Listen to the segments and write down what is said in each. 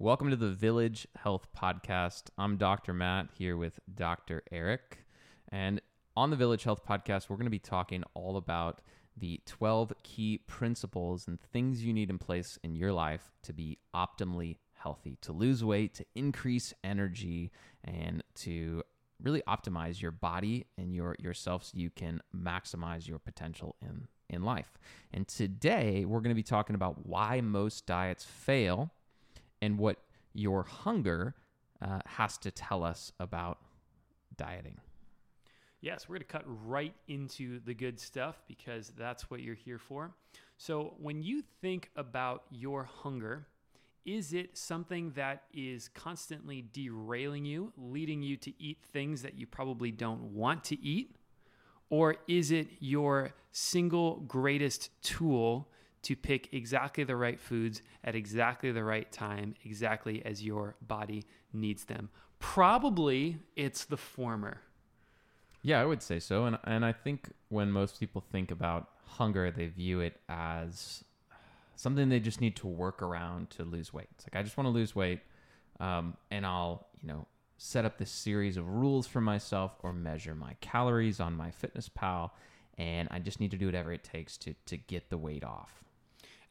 Welcome to the Village Health Podcast. I'm Dr. Matt here with Dr. Eric. And on the Village Health Podcast, we're going to be talking all about the 12 key principles and things you need in place in your life to be optimally healthy, to lose weight, to increase energy, and to really optimize your body and your yourself so you can maximize your potential in in life. And today we're going to be talking about why most diets fail and what your hunger uh, has to tell us about dieting. Yes, we're going to cut right into the good stuff because that's what you're here for. So, when you think about your hunger, is it something that is constantly derailing you, leading you to eat things that you probably don't want to eat? Or is it your single greatest tool to pick exactly the right foods at exactly the right time, exactly as your body needs them. Probably it's the former. Yeah, I would say so. And, and I think when most people think about hunger, they view it as something they just need to work around to lose weight. It's like, I just want to lose weight. Um, and I'll, you know, set up this series of rules for myself or measure my calories on MyFitnessPal and i just need to do whatever it takes to to get the weight off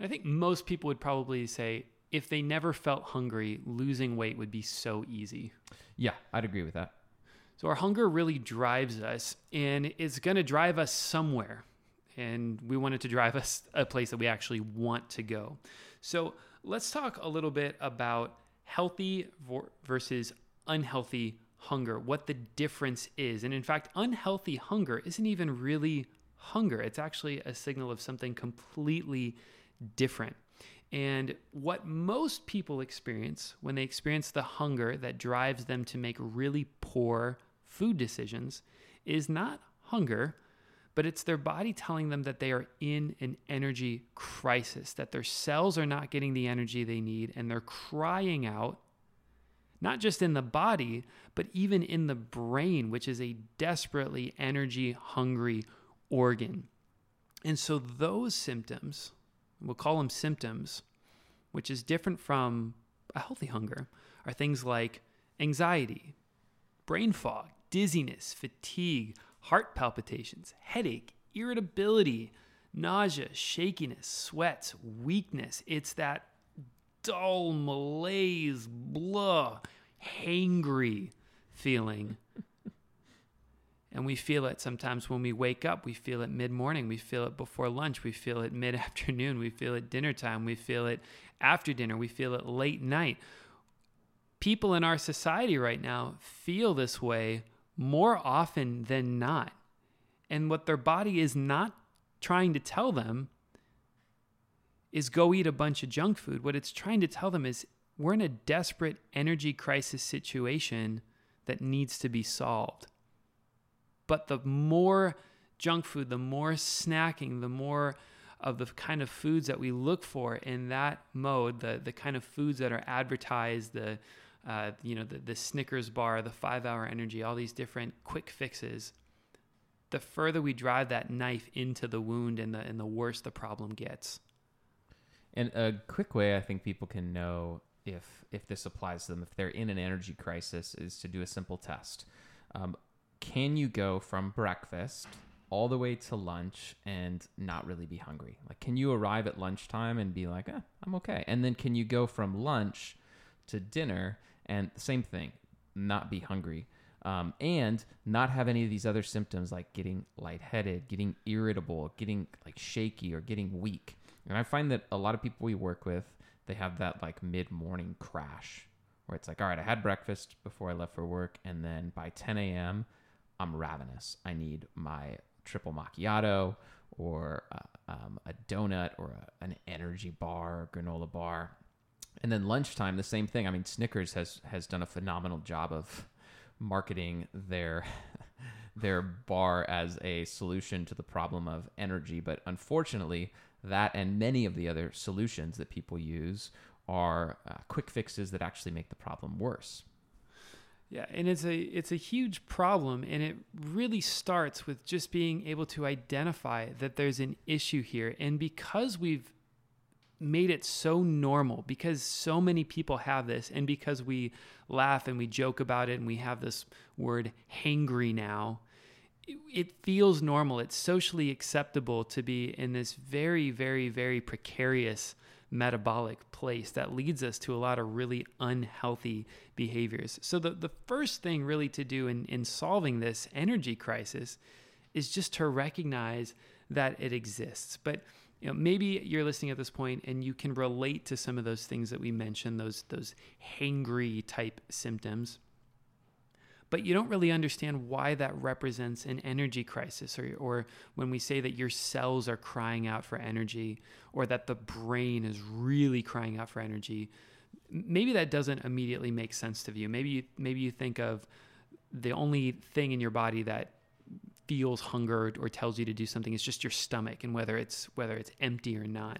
I think most people would probably say if they never felt hungry, losing weight would be so easy. Yeah, I'd agree with that. So our hunger really drives us and it's going to drive us somewhere. And we want it to drive us a place that we actually want to go. So let's talk a little bit about healthy versus unhealthy hunger, what the difference is. And in fact, unhealthy hunger isn't even really hunger, it's actually a signal of something completely different. And what most people experience when they experience the hunger that drives them to make really poor food decisions is not hunger, but it's their body telling them that they are in an energy crisis, that their cells are not getting the energy they need, and they're crying out, not just in the body, but even in the brain, which is a desperately energy hungry organ. And so those symptoms, we'll call them symptoms, which is different from a healthy hunger, are things like anxiety, brain fog, dizziness, fatigue, heart palpitations, headache, irritability, nausea, shakiness, sweats, weakness. It's that dull malaise, blah, hangry feeling and we feel it sometimes when we wake up. We feel it mid morning. We feel it before lunch. We feel it mid afternoon. We feel it dinner time. We feel it after dinner. We feel it late night. People in our society right now feel this way more often than not. And what their body is not trying to tell them is go eat a bunch of junk food. What it's trying to tell them is we're in a desperate energy crisis situation that needs to be solved. But the more junk food, the more snacking, the more of the kind of foods that we look for in that mode, the the kind of foods that are advertised, the uh, you know the, the Snickers bar, the five hour energy, all these different quick fixes. The further we drive that knife into the wound, and the and the worse the problem gets. And a quick way I think people can know if if this applies to them, if they're in an energy crisis, is to do a simple test. Um, can you go from breakfast all the way to lunch and not really be hungry? Like, can you arrive at lunchtime and be like, eh, I'm okay? And then can you go from lunch to dinner and the same thing, not be hungry? Um, and not have any of these other symptoms like getting lightheaded, getting irritable, getting like shaky, or getting weak. And I find that a lot of people we work with, they have that like mid morning crash where it's like, all right, I had breakfast before I left for work, and then by 10 a.m., I'm ravenous. I need my triple macchiato or uh, um, a donut or a, an energy bar, granola bar. And then lunchtime, the same thing. I mean, Snickers has has done a phenomenal job of marketing their their bar as a solution to the problem of energy, but unfortunately, that and many of the other solutions that people use are uh, quick fixes that actually make the problem worse. Yeah, and it's a it's a huge problem and it really starts with just being able to identify that there's an issue here. And because we've made it so normal because so many people have this and because we laugh and we joke about it and we have this word hangry now it, it feels normal. It's socially acceptable to be in this very very very precarious metabolic place that leads us to a lot of really unhealthy behaviors so the, the first thing really to do in, in solving this energy crisis is just to recognize that it exists but you know, maybe you're listening at this point and you can relate to some of those things that we mentioned, those those hangry type symptoms. But you don't really understand why that represents an energy crisis, or, or when we say that your cells are crying out for energy, or that the brain is really crying out for energy. Maybe that doesn't immediately make sense to you. Maybe you, maybe you think of the only thing in your body that feels hunger or tells you to do something is just your stomach and whether it's whether it's empty or not.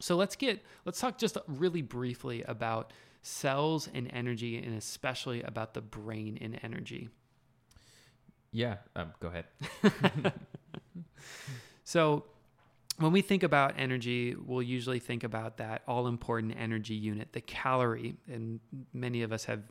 So let's get let's talk just really briefly about cells and energy and especially about the brain and energy. Yeah, um, go ahead. so when we think about energy, we'll usually think about that all important energy unit, the calorie. And many of us have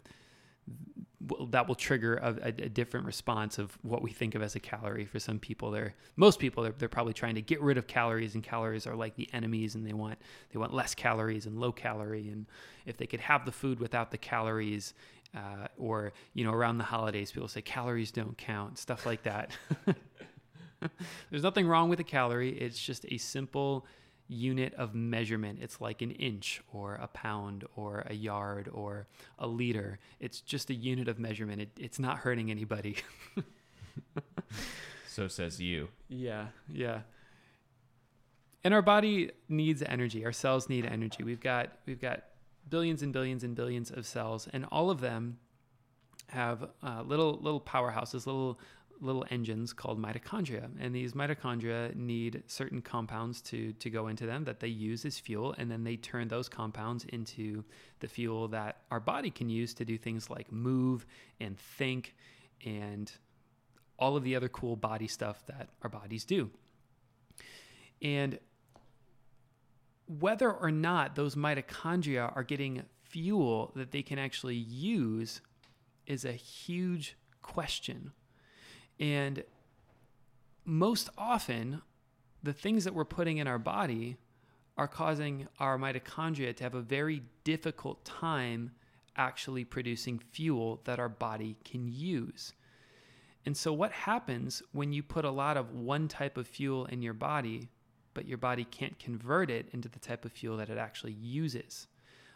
that will trigger a, a, a, different response of what we think of as a calorie for some people. They're most people they're, they're probably trying to get rid of calories and calories are like the enemies and they want they want less calories and low calorie. And if they could have the food without the calories uh, or you know around the holidays people say calories don't count stuff like that. There's nothing wrong with a calorie. It's just a simple unit of measurement. It's like an inch or a pound or a yard or a liter. It's just a unit of measurement. It, it's not hurting anybody. so says you. Yeah, yeah. And our body needs energy. Our cells need energy. We've got we've got billions and billions and billions of cells, and all of them have uh, little little powerhouses, little little engines called mitochondria. And these mitochondria need certain compounds to, to go into them that they use as fuel. And then they turn those compounds into the fuel that our body can use to do things like move and think and all of the other cool body stuff that our bodies do. And whether or not those mitochondria are getting fuel that they can actually use is a huge question and most often, the things that we're putting in our body are causing our mitochondria to have a very difficult time actually producing fuel that our body can use. And so, what happens when you put a lot of one type of fuel in your body, but your body can't convert it into the type of fuel that it actually uses?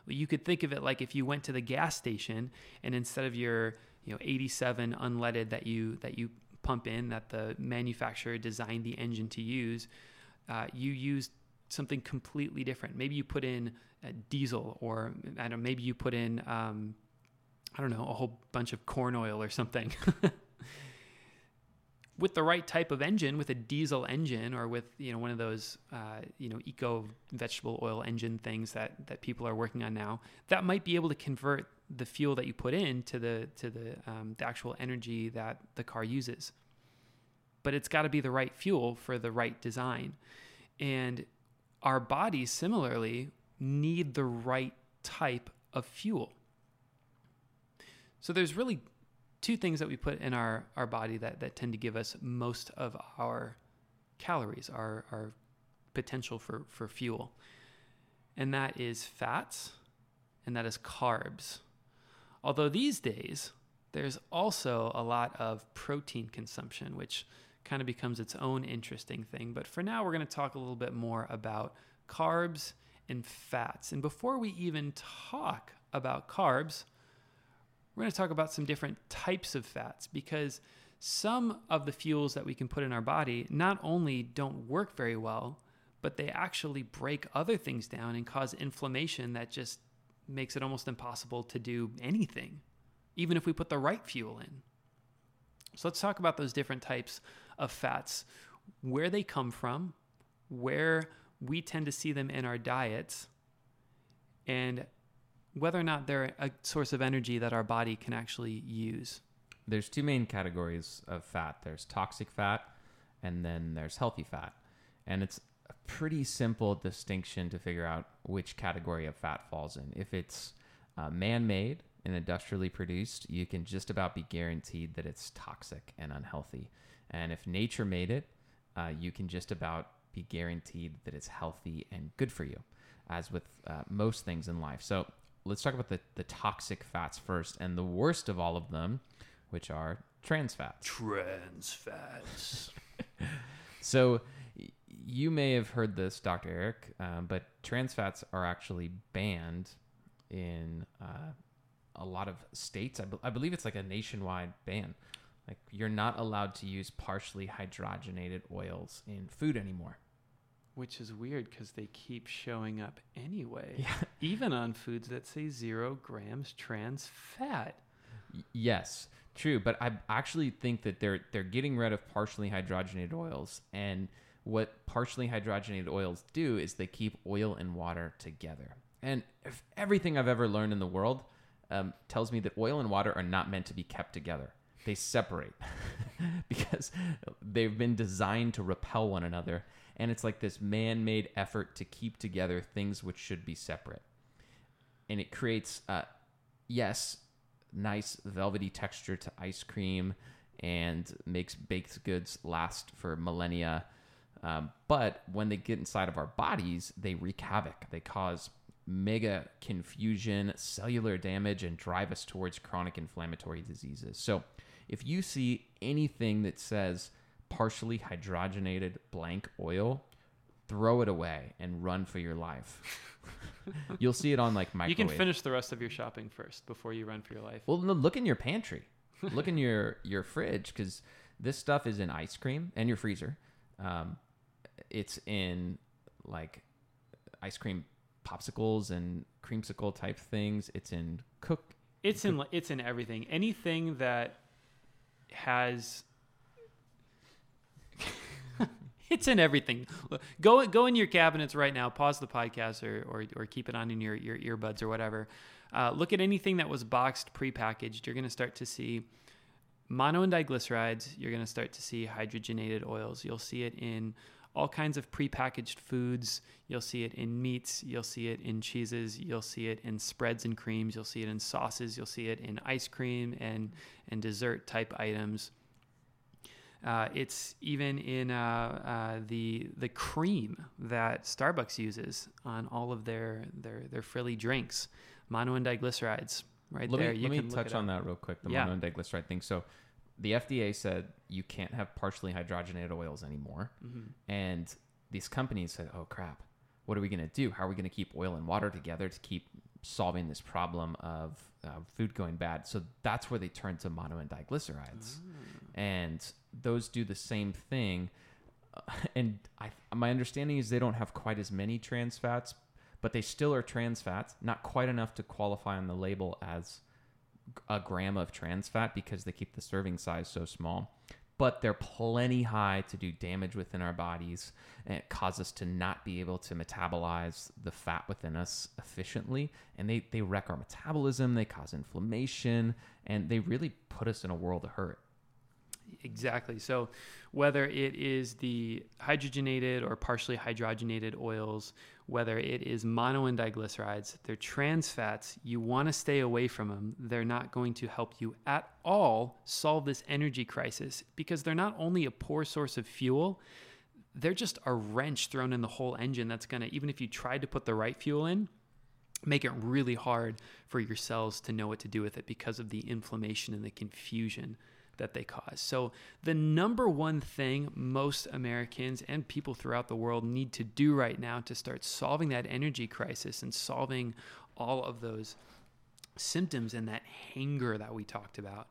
Well, you could think of it like if you went to the gas station and instead of your you know 87 unleaded that you that you pump in that the manufacturer designed the engine to use, uh, you use something completely different. Maybe you put in diesel, or I don't maybe you put in, um, I don't know, a whole bunch of corn oil or something. with the right type of engine, with a diesel engine, or with you know one of those uh, you know eco vegetable oil engine things that that people are working on now, that might be able to convert the fuel that you put in to the to the um, the actual energy that the car uses. But it's got to be the right fuel for the right design, and our bodies similarly need the right type of fuel. So there's really two things that we put in our, our body that, that tend to give us most of our calories, our, our potential for, for fuel. And that is fats and that is carbs. Although these days, there's also a lot of protein consumption, which kind of becomes its own interesting thing. But for now, we're going to talk a little bit more about carbs and fats. And before we even talk about carbs, we're going to talk about some different types of fats because some of the fuels that we can put in our body not only don't work very well, but they actually break other things down and cause inflammation that just makes it almost impossible to do anything, even if we put the right fuel in. So let's talk about those different types of fats, where they come from, where we tend to see them in our diets, and whether or not they're a source of energy that our body can actually use. There's two main categories of fat. There's toxic fat and then there's healthy fat. And it's a pretty simple distinction to figure out which category of fat falls in. If it's uh, man made and industrially produced, you can just about be guaranteed that it's toxic and unhealthy. And if nature made it, uh, you can just about be guaranteed that it's healthy and good for you, as with uh, most things in life. So let's talk about the, the toxic fats first, and the worst of all of them, which are trans fats. Trans fats. So you may have heard this, Dr. Eric, um, but trans fats are actually banned in uh, a lot of states. I, be- I believe it's like a nationwide ban. Like you're not allowed to use partially hydrogenated oils in food anymore. Which is weird because they keep showing up anyway. Yeah. Even on foods that say zero grams trans fat. Yes, true. But I actually think that they're they're getting rid of partially hydrogenated oils, and what partially hydrogenated oils do is they keep oil and water together. And if everything I've ever learned in the world um, tells me that oil and water are not meant to be kept together. They separate because they've been designed to repel one another. And it's like this man made effort to keep together things which should be separate. And it creates, uh, yes, nice velvety texture to ice cream and makes baked goods last for millennia. Um, but when they get inside of our bodies, they wreak havoc. They cause mega confusion, cellular damage, and drive us towards chronic inflammatory diseases. So, if you see anything that says partially hydrogenated blank oil, throw it away and run for your life. You'll see it on like microwave. You can finish the rest of your shopping first before you run for your life. Well, no, look in your pantry. look in your your fridge because this stuff is in ice cream and your freezer. Um, it's in like ice cream popsicles and creamsicle type things. It's in cook. It's in it's in everything. Anything that has it's in everything. Go go in your cabinets right now. Pause the podcast or or, or keep it on in your your earbuds or whatever. Uh, look at anything that was boxed prepackaged. You're going to start to see mono and diglycerides. You're going to start to see hydrogenated oils. You'll see it in all kinds of prepackaged foods. You'll see it in meats. You'll see it in cheeses. You'll see it in spreads and creams. You'll see it in sauces. You'll see it in ice cream and and dessert type items. Uh, it's even in uh, uh, the the cream that Starbucks uses on all of their their their frilly drinks, mono and diglycerides. Right let there, me, you let me touch on up. that real quick. The Yeah. mono and diglyceride thing. So, the FDA said you can't have partially hydrogenated oils anymore, Mhm. and these companies said, "Oh crap, what are we going to do? How are we going to keep oil and water together to keep solving this problem of uh, food going bad?" So that's where they turned to mono and diglycerides, and those do the same thing. Uh, and I, my understanding is they don't have quite as many trans fats, but they still are trans fats, not quite enough to qualify on the label as a gram of trans fat because they keep the serving size so small. But they're plenty high to do damage within our bodies and cause us to not be able to metabolize the fat within us efficiently. And they, they wreck our metabolism, they cause inflammation, and they really put us in a world of hurt. Exactly. So, whether it is the hydrogenated or partially hydrogenated oils, whether it is mono and diglycerides, they're trans fats. You want to stay away from them. They're not going to help you at all solve this energy crisis because they're not only a poor source of fuel, they're just a wrench thrown in the whole engine that's going to, even if you tried to put the right fuel in, make it really hard for your cells to know what to do with it because of the inflammation and the confusion that they cause. So, the number one thing most Americans and people throughout the world need to do right now to start solving that energy crisis and solving all of those symptoms and that hanger that we talked about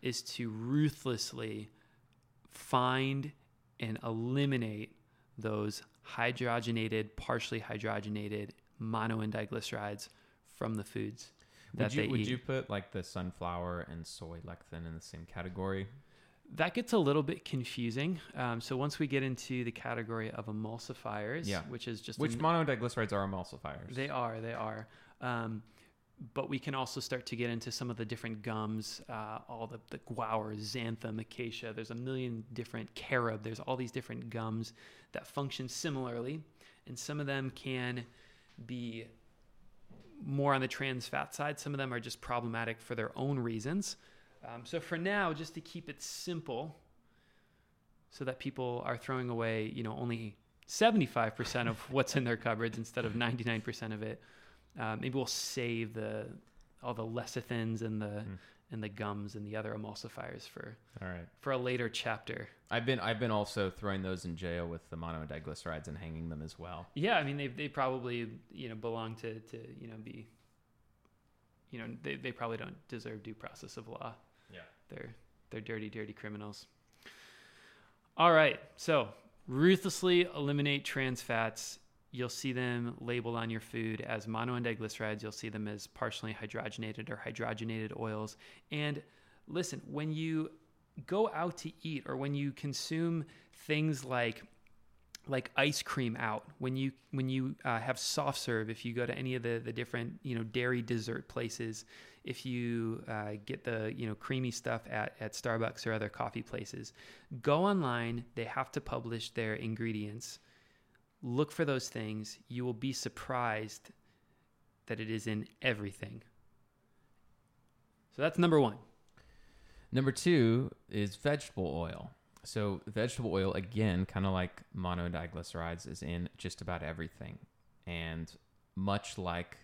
is to ruthlessly find and eliminate those hydrogenated, partially hydrogenated mono and diglycerides from the foods that Would you, they would eat. you put like the sunflower and soy lecithin in the same category? That gets a little bit confusing. Um, so once we get into the category of emulsifiers, Yeah. which is just Which an- monodiglycerides are emulsifiers? they are, they are. Um, but we can also start to get into some of the different gums, uh, all the, the guar, xanthan, acacia. There's a million different carob. There's all these different gums that function similarly, and some of them can be more on the trans fat side. Some of them are just problematic for their own reasons. Um, so for now, just to keep it simple, so that people are throwing away, you know, only 75% of what's in their cupboards instead of 99% of it. Uh, maybe we'll save the all the lecithins and the mm. And the gums and the other emulsifiers for all right for a later chapter. I've been I've been also throwing those in jail with the mono and diglycerides and hanging them as well. Yeah, I mean they they probably you know belong to to you know be you know they they probably don't deserve due process of law. Yeah, they're they're dirty dirty criminals. All right, so ruthlessly eliminate trans fats You'll see them labeled on your food as mono and diglycerides. You'll see them as partially hydrogenated or hydrogenated oils. And listen, when you go out to eat or when you consume things like like ice cream out when you when you uh, have soft serve if you go to any of the the different you know dairy dessert places if you uh, get the you know creamy stuff at at starbucks or other coffee places go online they have to publish their ingredients Look for those things. You will be surprised that it is in everything. So that's number one. Number two is vegetable oil. So, vegetable oil, again, kind of like monodiglycerides, is in just about everything. And much like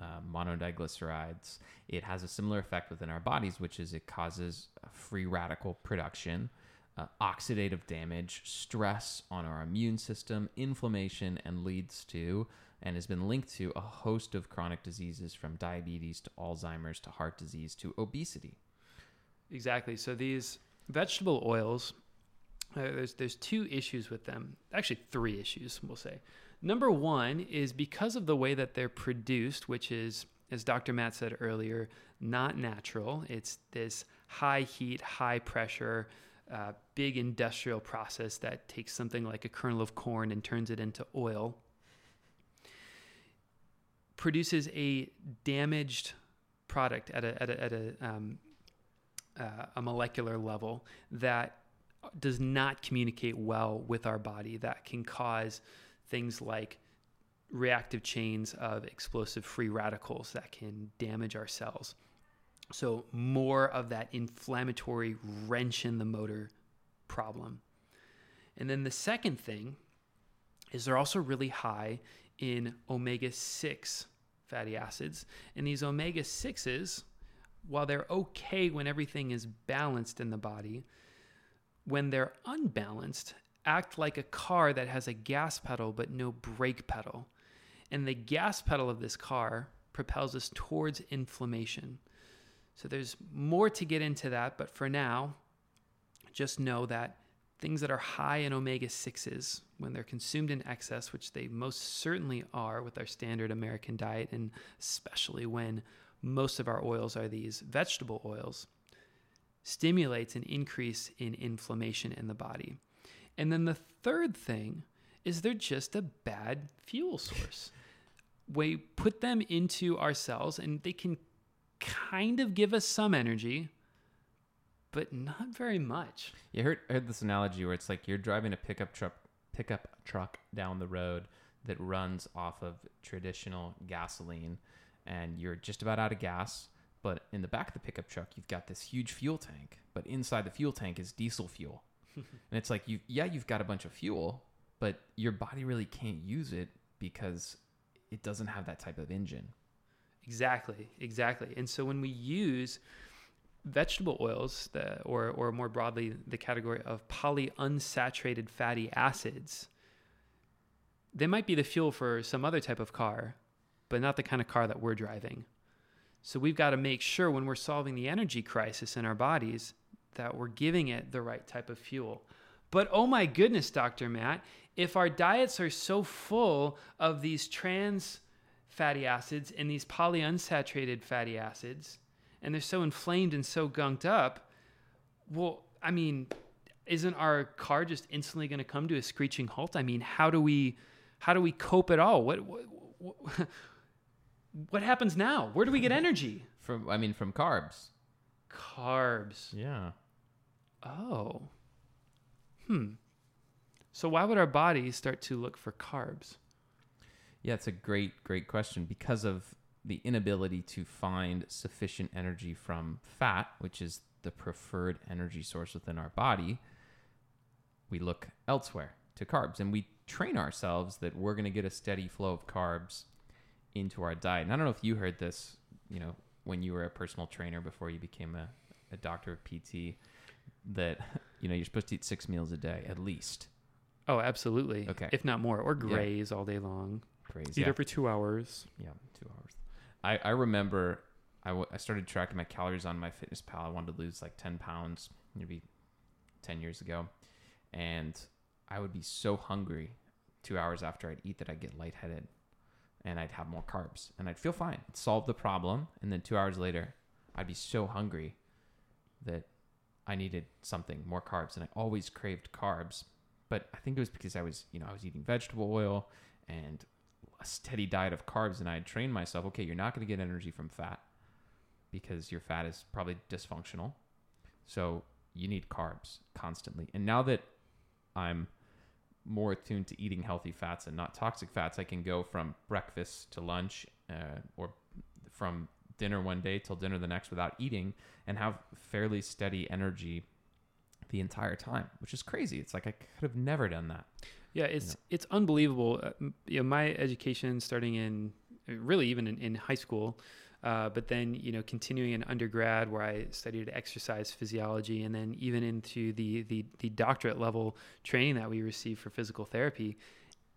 uh, monodiglycerides, it has a similar effect within our bodies, which is it causes free radical production uh, oxidative damage, stress on our immune system, inflammation, and leads to and has been linked to a host of chronic diseases from diabetes to Alzheimer's to heart disease to obesity. Exactly. So these vegetable oils, uh, there's there's two issues with them. Actually, three issues we'll say. Number one is because of the way that they're produced, which is, as Dr. Matt said earlier, not natural. It's this high heat, high pressure uh, big industrial process that takes something like a kernel of corn and turns it into oil, produces a damaged product at a, at a, at a, um, uh, a molecular level that does not communicate well with our body, that can cause things like reactive chains of explosive free radicals that can damage our cells. So, more of that inflammatory wrench in the motor problem. And then the second thing is they're also really high in omega 6 fatty acids. And these omega 6s, while they're okay when everything is balanced in the body, when they're unbalanced, act like a car that has a gas pedal but no brake pedal. And the gas pedal of this car propels us towards inflammation. So there's more to get into that, but for now, just know that things that are high in omega 6s, when they're consumed in excess, which they most certainly are with our standard American diet, and especially when most of our oils are these vegetable oils, stimulates an increase in inflammation in the body. And then the third thing is they're just a bad fuel source. we put them into our cells and they can kind of give us some energy, but not very much. You heard heard this analogy where it's like you're driving a pickup truck pickup truck down the road that runs off of traditional gasoline and you're just about out of gas, but in the back of the pickup truck you've got this huge fuel tank, but inside the fuel tank is diesel fuel. and it's like you yeah, you've got a bunch of fuel, but your body really can't use it because it doesn't have that type of engine. Exactly, exactly. And so when we use vegetable oils, the, or, or more broadly, the category of polyunsaturated fatty acids, they might be the fuel for some other type of car, but not the kind of car that we're driving. So we've got to make sure when we're solving the energy crisis in our bodies that we're giving it the right type of fuel. But oh my goodness, Dr. Matt, if our diets are so full of these trans fatty acids and these polyunsaturated fatty acids, and they're so inflamed and so gunked up, well, I mean, isn't our car just instantly going to come to a screeching halt? I mean, how do we how do we cope at all? What, what, what what happens now? Where do we get energy? From I mean from carbs. Carbs. Yeah. Oh. Hmm. So why would our bodies start to look for carbs? Yeah, it's a great, great question because of the inability to find sufficient energy from fat, which is the preferred energy source within our body. We look elsewhere to carbs and we train ourselves that we're going to get a steady flow of carbs into our diet. And I don't know if you heard this, you know, when you were a personal trainer before you became a, a doctor of PT, that, you know, you're supposed to eat six meals a day at least. Oh, absolutely. Okay. If not more, or graze all day long. Praise. Eat every two hours. Yeah, two hours. I, I remember I, w- I started tracking my calories on MyFitnessPal. I wanted to lose like 10 pounds, maybe 10 years ago. And I would be so hungry two hours after I'd eat that I'd get lightheaded and I'd have more carbs and I'd feel fine. Solve the problem. And then two hours later, I'd be so hungry that I needed something more carbs. And I always craved carbs. But I think it was because I was, you know, I was eating vegetable oil and a steady diet of carbs and I had trained myself, okay, you're not going to get energy from fat because your fat is probably dysfunctional. So you need carbs constantly. And now that I'm more attuned to eating healthy fats and not toxic fats, I can go from breakfast to lunch uh, or from dinner one day till dinner the next without eating and have fairly steady energy the entire time, which is crazy. It's like I could have never done that. Yeah, it's it's unbelievable. Uh, you know, my education starting in really even in, in high school, uh, but then you know continuing in undergrad where I studied exercise physiology, and then even into the the the doctorate level training that we receive for physical therapy.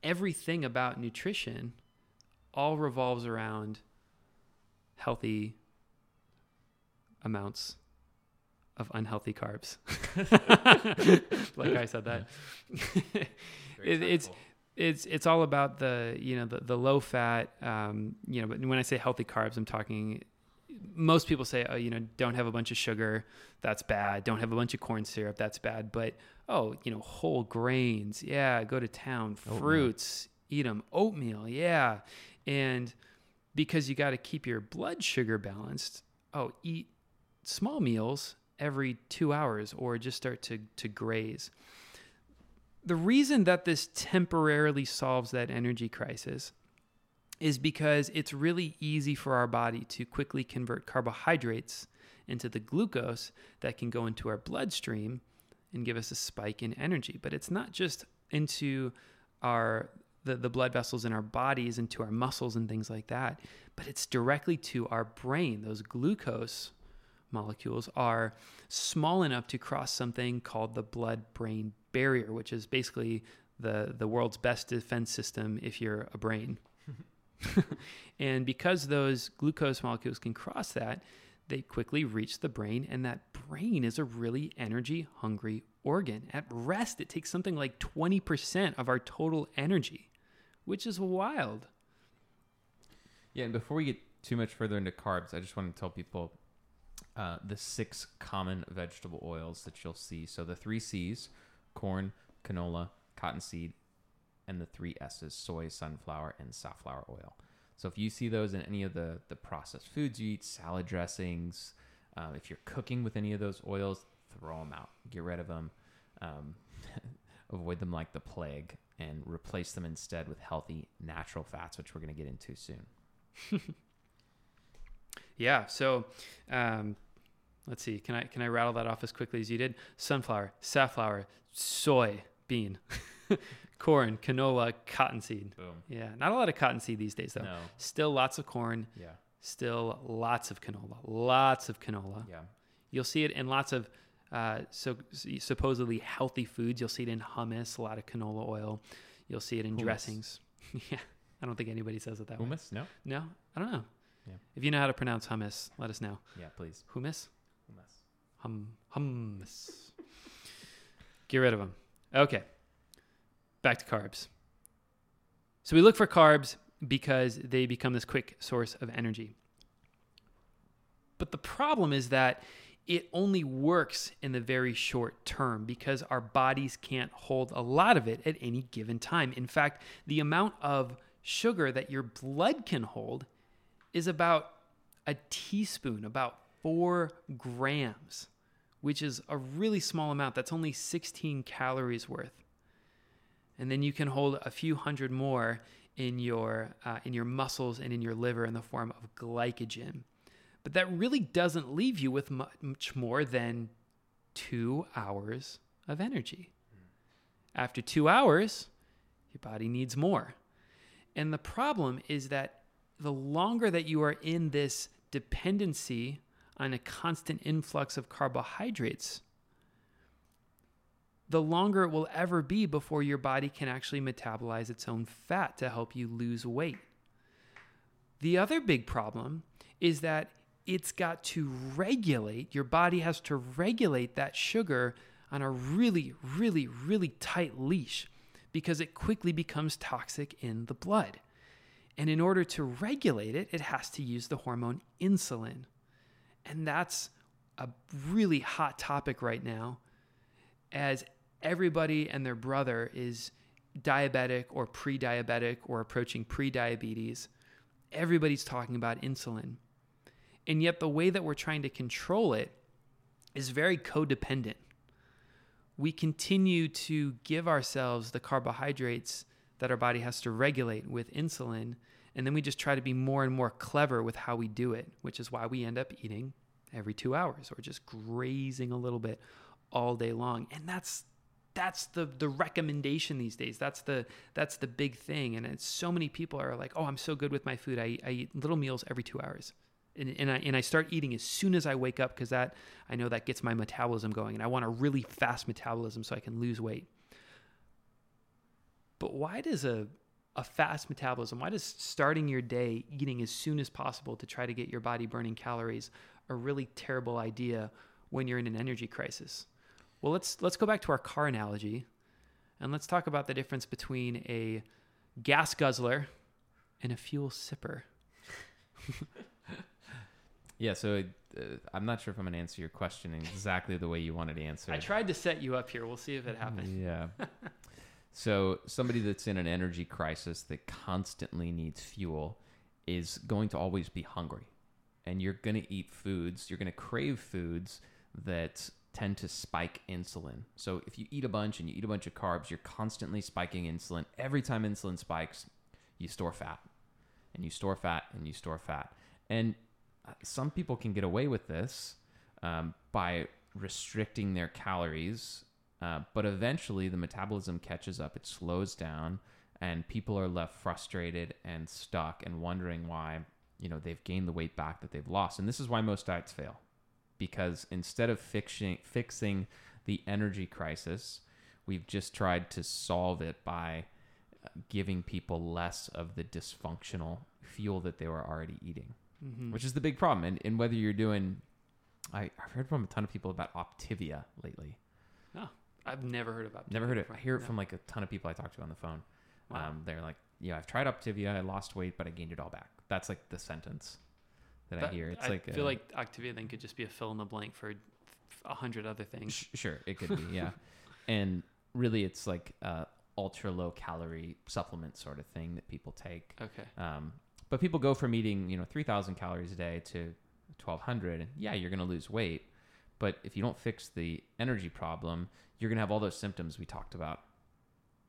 Everything about nutrition all revolves around healthy amounts of unhealthy carbs. like I said that. it, it's it's it's all about the you know the, the low fat um, you know but when I say healthy carbs I'm talking most people say oh you know don't have a bunch of sugar that's bad. Don't have a bunch of corn syrup that's bad. But oh you know whole grains yeah go to town Oatmeal. fruits eat them oatmeal yeah. And because you got to keep your blood sugar balanced oh eat small meals every two hours or just start to to graze the reason that this temporarily solves that energy crisis is because it's really easy for our body to quickly convert carbohydrates into the glucose that can go into our bloodstream and give us a spike in energy. But it's not just into our the, the blood vessels in our bodies, into our muscles and things like that, but it's directly to our brain. Those glucose molecules are small enough to cross something called the blood brain barrier, which is basically the, the world's best defense system if you're a brain. and because those glucose molecules can cross that, they quickly reach the brain, and that brain is a really energy hungry organ. At rest, it takes something like 20% of our total energy, which is wild. Yeah, and before we get too much further into carbs, I just want to tell people uh, the six common vegetable oils that you'll see. So the three C's corn, canola, cottonseed, and the three S's soy, sunflower, and safflower oil. So if you see those in any of the, the processed foods you eat, salad dressings, uh, if you're cooking with any of those oils, throw them out. Get rid of them. Um, avoid them like the plague and replace them instead with healthy natural fats, which we're going to get into soon. Yeah. So, um, let's see. Can I can I rattle that off as quickly as you did? Sunflower, safflower, soy, bean, corn, canola, cottonseed. Boom. Yeah. Not a lot of cottonseed these days though. No. Still lots of corn. Yeah. Still lots of canola. Lots of canola. Yeah. You'll see it in lots of uh, so supposedly healthy foods. You'll see it in hummus, a lot of canola oil. You'll see it in Hummus. dressings. yeah. I don't think anybody says it that way. Hummus? No. No, I don't know. Yeah. If you know how to pronounce hummus, let us know. Yeah, please. Hummus? Hummus. Hum hummus. Get rid of them. Okay. Back to carbs. So we look for carbs because they become this quick source of energy. But the problem is that it only works in the very short term because our bodies can't hold a lot of it at any given time. In fact, the amount of sugar that your blood can hold is about a teaspoon, about four grams, which is a really small amount. That's only 16 calories worth. And then you can hold a few hundred more in your uh, in your muscles and in your liver in the form of glycogen. But that really doesn't leave you with much more than two hours of energy. After two hours, your body needs more. And the problem is that the longer that you are in this dependency on a constant influx of carbohydrates, the longer it will ever be before your body can actually metabolize its own fat to help you lose weight. The other big problem is that it's got to regulate, your body has to regulate that sugar on a really, really, really tight leash because it quickly becomes toxic in the blood. And in order to regulate it, it has to use the hormone insulin. And that's a really hot topic right now as everybody and their brother is diabetic or pre diabetic or approaching pre diabetes. Everybody's talking about insulin. And yet, the way that we're trying to control it is very codependent. We continue to give ourselves the carbohydrates that our body has to regulate with insulin. And then we just try to be more and more clever with how we do it, which is why we end up eating every two hours or just grazing a little bit all day long. And that's that's the the recommendation these days. That's the that's the big thing. And so many people are like, oh, I'm so good with my food. I, I eat little meals every two hours and, and I and I start eating as soon as I wake up because that I know that gets my metabolism going, and I want a really fast metabolism so I can lose weight. But why does a a fast metabolism, why does starting your day eating as soon as possible to try to get your body burning calories a really terrible idea when you're in an energy crisis? Well, let's let's go back to our car analogy, and let's talk about the difference between a gas guzzler and a fuel sipper. Yeah, so uh, I'm not sure if I'm going to answer your question exactly the way you wanted to answer. I tried to set you up here. We'll see if it happens. Yeah. so somebody that's in an energy crisis that constantly needs fuel is going to always be hungry. And you're going to eat foods, you're going to crave foods that tend to spike insulin. So if you eat a bunch and you eat a bunch of carbs, you're constantly spiking insulin. Every time insulin spikes, you store fat. And you store fat and you store fat. And some people can get away with this um, by restricting their calories, uh, but eventually the metabolism catches up, it slows down, and people are left frustrated and stuck and wondering why you know they've gained the weight back that they've lost. And this is why most diets fail, because instead of fixing fixing the energy crisis, we've just tried to solve it by uh, giving people less of the dysfunctional fuel that they were already eating mm-hmm. which is the big problem. And, and whether you're doing, I, I've heard from a ton of people about Optavia lately. Oh, I've never heard about. Never heard it. I hear it no. from like a ton of people I talk to on the phone. Wow. Um, they're like, yeah, I've tried Optavia. I lost weight, but I gained it all back. That's like the sentence that, that I hear. It's I like feel a, like Optavia then could just be a fill in the blank for a hundred other things. Sh- sure, it could be. Yeah, and really, it's like uh, ultra low calorie supplement sort of thing that people take. Okay. Um, but people go from eating, you know, 3,000 calories a day to 1,200. And yeah, you're going to lose weight. But if you don't fix the energy problem, you're going to have all those symptoms we talked about.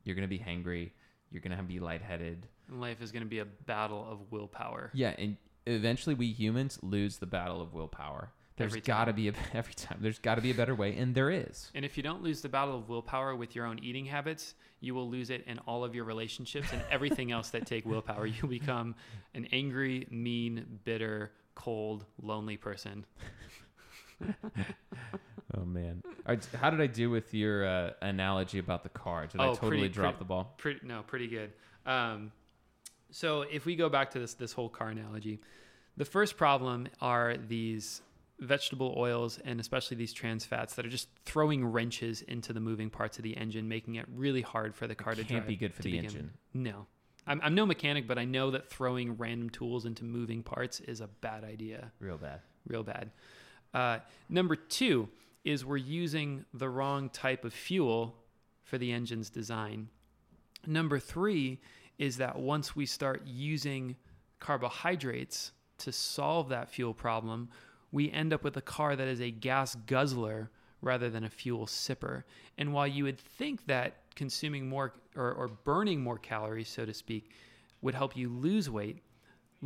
You're going to be hangry. You're going to be lightheaded. And life is going to be a battle of willpower. Yeah. And eventually we humans lose the battle of willpower. There's got to be a, every time. There's got to be a better way, and there is. And if you don't lose the battle of willpower with your own eating habits, you will lose it in all of your relationships and everything else that take willpower. You become an angry, mean, bitter, cold, lonely person. oh man! Right, how did I do with your uh, analogy about the car? Did oh, I totally pretty, drop pretty, the ball? Pretty, no, pretty good. Um, so if we go back to this this whole car analogy, the first problem are these vegetable oils and especially these trans fats that are just throwing wrenches into the moving parts of the engine, making it really hard for the car it to can't drive. be good for the engine. No. I'm, I'm no mechanic, but I know that throwing random tools into moving parts is a bad idea. Real bad. Real bad. Uh, number two is we're using the wrong type of fuel for the engine's design. Number three is that once we start using carbohydrates to solve that fuel problem, we end up with a car that is a gas guzzler rather than a fuel sipper. And while you would think that consuming more or, or burning more calories, so to speak, would help you lose weight,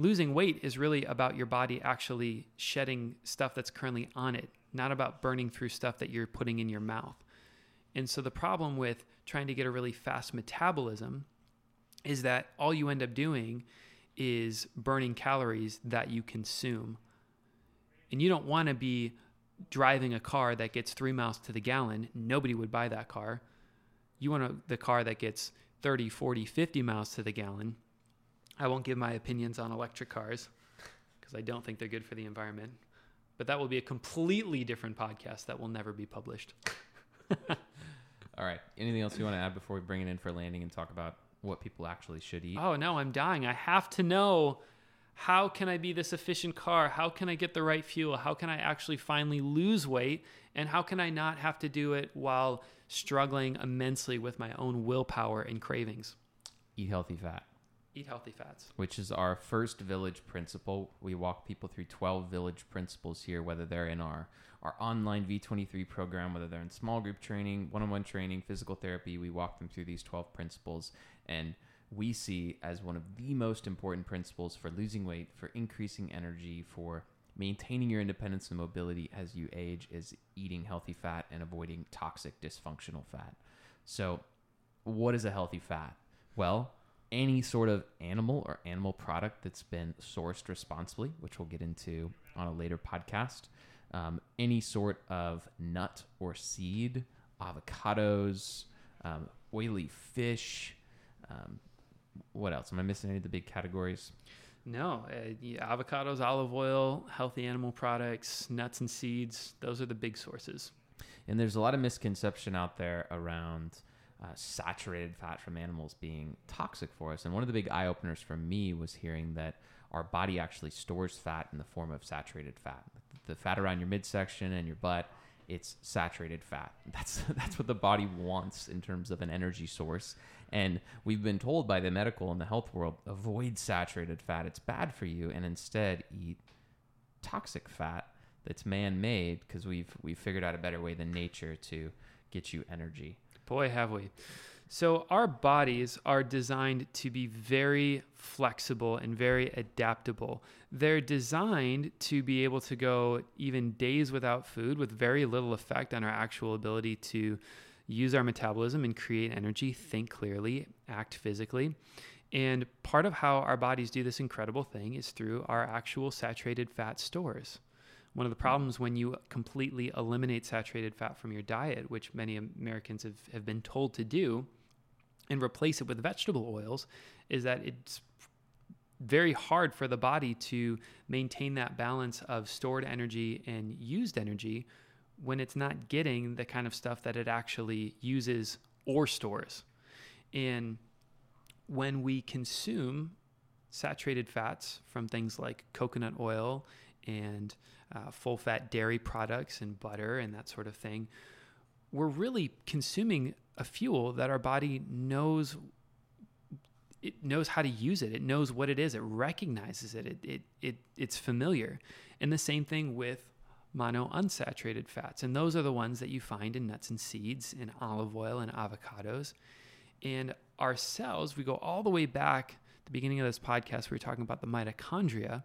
losing weight is really about your body actually shedding stuff that's currently on it, not about burning through stuff that you're putting in your mouth. And so the problem with trying to get a really fast metabolism is that all you end up doing is burning calories that you consume. And you don't want to be driving a car that gets three miles to the gallon. Nobody would buy that car. You want a, the car that gets 30, 40, 50 miles to the gallon. I won't give my opinions on electric cars because I don't think they're good for the environment. But that will be a completely different podcast that will never be published. All right. Anything else you want to add before we bring it in for landing and talk about what people actually should eat? Oh no, I'm dying. I have to know how can I be this efficient car? How can I get the right fuel? How can I actually finally lose weight? And how can I not have to do it while struggling immensely with my own willpower and cravings? Eat healthy fat. Eat healthy fats. Which is our first village principle. We walk people through 12 village principles here, whether they're in our, our online V23 program, whether they're in small group training, one on one training, physical therapy. We walk them through these 12 principles. And we see as one of the most important principles for losing weight, for increasing energy, for maintaining your independence and mobility as you age is eating healthy fat and avoiding toxic dysfunctional fat. So, what is a healthy fat? Well, any sort of animal or animal product that's been sourced responsibly, which we'll get into on a later podcast. Um, any sort of nut or seed, avocados, um, oily fish, um, what else? Am I missing any of the big categories? No, uh, yeah, avocados, olive oil, healthy animal products, nuts and seeds. Those are the big sources. And there's a lot of misconception out there around uh, saturated fat from animals being toxic for us. And one of the big eye openers for me was hearing that our body actually stores fat in the form of saturated fat. The fat around your midsection and your butt, it's saturated fat. That's that's what the body wants in terms of an energy source. And we've been told by the medical and the health world avoid saturated fat. It's bad for you, and instead eat toxic fat that's man-made because we've we've figured out a better way than nature to get you energy. Boy, have we. So, our bodies are designed to be very flexible and very adaptable. They're designed to be able to go even days without food with very little effect on our actual ability to use our metabolism and create energy, think clearly, act physically. And part of how our bodies do this incredible thing is through our actual saturated fat stores. One of the problems when you completely eliminate saturated fat from your diet, which many Americans have, have been told to do, and replace it with vegetable oils, is that it's very hard for the body to maintain that balance of stored energy and used energy when it's not getting the kind of stuff that it actually uses or stores. And when we consume saturated fats from things like coconut oil and uh, full fat dairy products and butter and that sort of thing, we're really consuming a fuel that our body knows it knows how to use it. It knows what it is. It recognizes it. It, it, it it's familiar. And the same thing with monounsaturated fats. And those are the ones that you find in nuts and seeds, in olive oil and avocados. And our cells, we go all the way back the beginning of this podcast, we were talking about the mitochondria,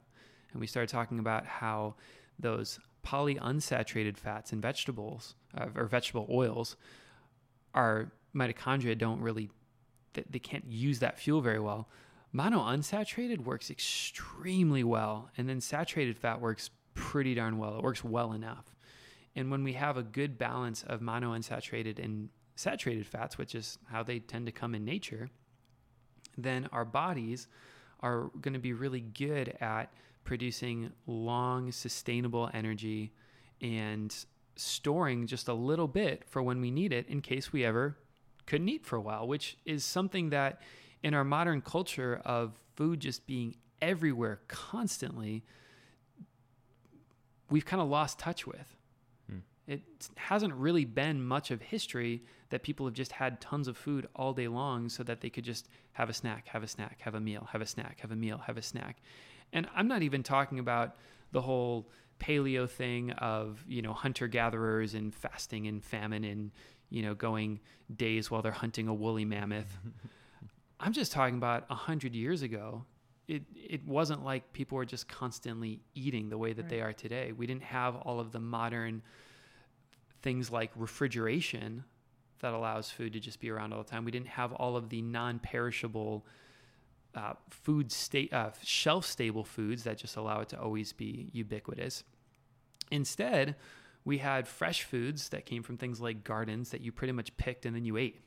and we started talking about how those polyunsaturated fats in vegetables uh, or vegetable oils, our mitochondria don't really, they, they can't use that fuel very well. Monounsaturated works extremely well, and then saturated fat works pretty darn well. It works well enough. And when we have a good balance of monounsaturated and saturated fats, which is how they tend to come in nature, then our bodies are going to be really good at producing long, sustainable energy and storing just a little bit for when we need it in case we ever couldn't eat for a while, which is something that in our modern culture of food just being everywhere constantly, we've kind of lost touch with. Hmm. It hasn't really been much of history that people have just had tons of food all day long so that they could just have a snack, have a snack, have a meal, have a snack, have a meal, have a snack. And I'm not even talking about the whole paleo thing of, you know, hunter gatherers and fasting and famine and, you know, going days while they're hunting a woolly mammoth. I'm just talking about a hundred years ago. It it wasn't like people were just constantly eating the way that they are today. We didn't have all of the modern things like refrigeration that allows food to just be around all the time. We didn't have all of the non-perishable uh, food state uh, shelf stable foods that just allow it to always be ubiquitous. Instead, we had fresh foods that came from things like gardens that you pretty much picked and then you ate.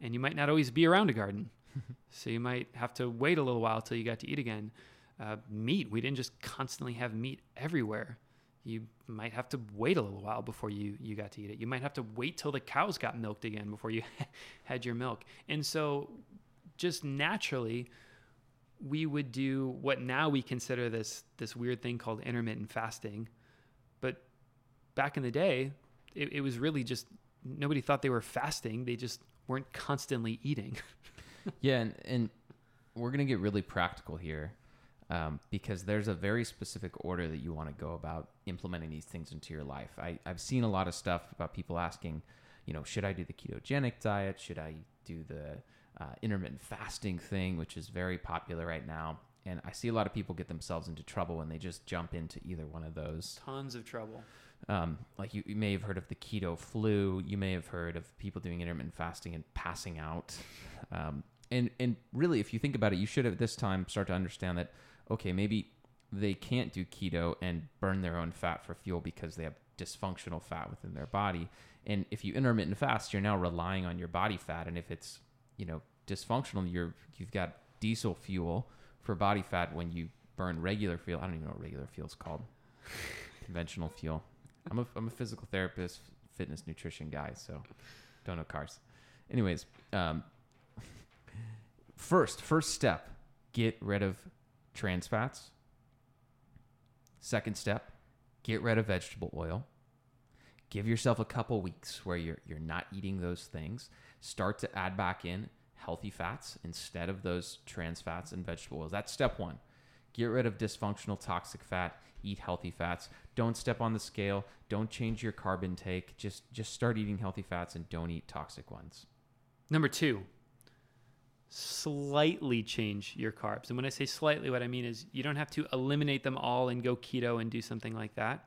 And you might not always be around a garden. so you might have to wait a little while till you got to eat again. Uh, meat, we didn't just constantly have meat everywhere. You might have to wait a little while before you, you got to eat it. You might have to wait till the cows got milked again before you had your milk. And so, just naturally, we would do what now we consider this this weird thing called intermittent fasting. But back in the day, it, it was really just nobody thought they were fasting. They just weren't constantly eating. yeah, and, and we're gonna get really practical here. Um, because there's a very specific order that you want to go about implementing these things into your life. I, I've seen a lot of stuff about people asking, you know, should I do the ketogenic diet? Should I do the uh, intermittent fasting thing, which is very popular right now? And I see a lot of people get themselves into trouble when they just jump into either one of those. Tons of trouble. Um, like you, you, may have heard of the keto flu. You may have heard of people doing intermittent fasting and passing out. Um, and and really, if you think about it, you should at this time start to understand that okay, maybe they can't do keto and burn their own fat for fuel because they have dysfunctional fat within their body. And if you intermittent fast, you're now relying on your body fat. And if it's, you know, dysfunctional, you're you've got diesel fuel for body fat when you burn regular fuel. I don't even know what regular fuel is called. Conventional fuel. I'm a I'm a physical therapist, fitness nutrition guy, so don't know cars. Anyways, um, first first step, get rid of trans fats. Second step, get rid of vegetable oil. Give yourself a couple weeks where you're you're not eating those things. Start to add back in healthy fats instead of those trans fats and vegetable oils. That's step 1. Get rid of dysfunctional toxic fat, eat healthy fats. Don't step on the scale, don't change your carb intake. Just just start eating healthy fats and don't eat toxic ones. Number 2, slightly change your carbs. And when I say slightly, what I mean is you don't have to eliminate them all and go keto and do something like that.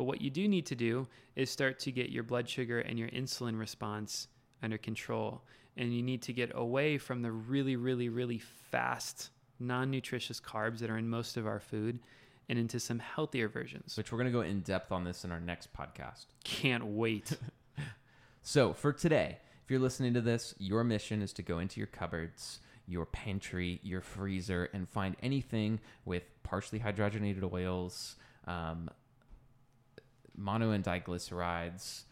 But what you do need to do is start to get your blood sugar and your insulin response under control. And you need to get away from the really, really, really fast, non nutritious carbs that are in most of our food and into some healthier versions. Which we're going to go in depth on this in our next podcast. Can't wait. so for today, if you're listening to this, your mission is to go into your cupboards, your pantry, your freezer, and find anything with partially hydrogenated oils, um, mono and diglycerides,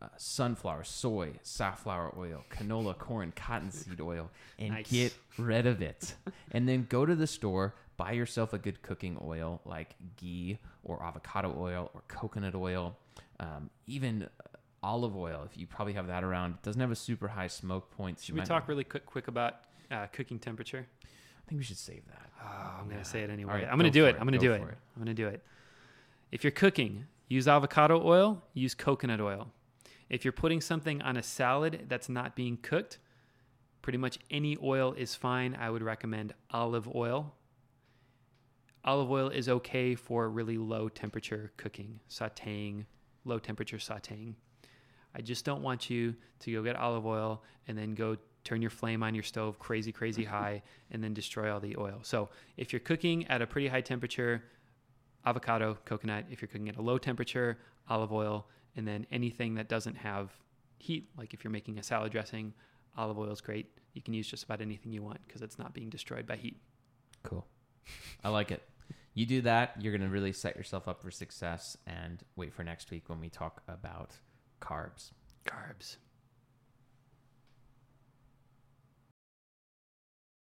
uh, sunflower, soy, safflower oil, canola, corn, cottonseed oil, and Nice. get rid of it. and then go to the store, buy yourself a good cooking oil like ghee or avocado oil or coconut oil, um, even olive oil if you probably have that around. It doesn't have a super high smoke point. so Should we talk really quick, quick about uh, cooking temperature? I think we should save that. Oh, I'm Yeah. going to say it anyway. Right, I'm going to go do it. I'm going to do it. I'm going to do it. If you're cooking, use avocado oil, use coconut oil. If you're putting something on a salad that's not being cooked, pretty much any oil is fine. I would recommend olive oil. Olive oil is okay for really low temperature cooking, sauteing, low temperature sauteing. I just don't want you to go get olive oil and then go turn your flame on your stove crazy, crazy high and then destroy all the oil. So if you're cooking at a pretty high temperature, avocado, coconut. If you're cooking at a low temperature, olive oil. And then anything that doesn't have heat, like if you're making a salad dressing, olive oil is great. You can use just about anything you want because it's not being destroyed by heat. Cool. I like it. You do that, you're going to really set yourself up for success and wait for next week when we talk about carbs. Carbs.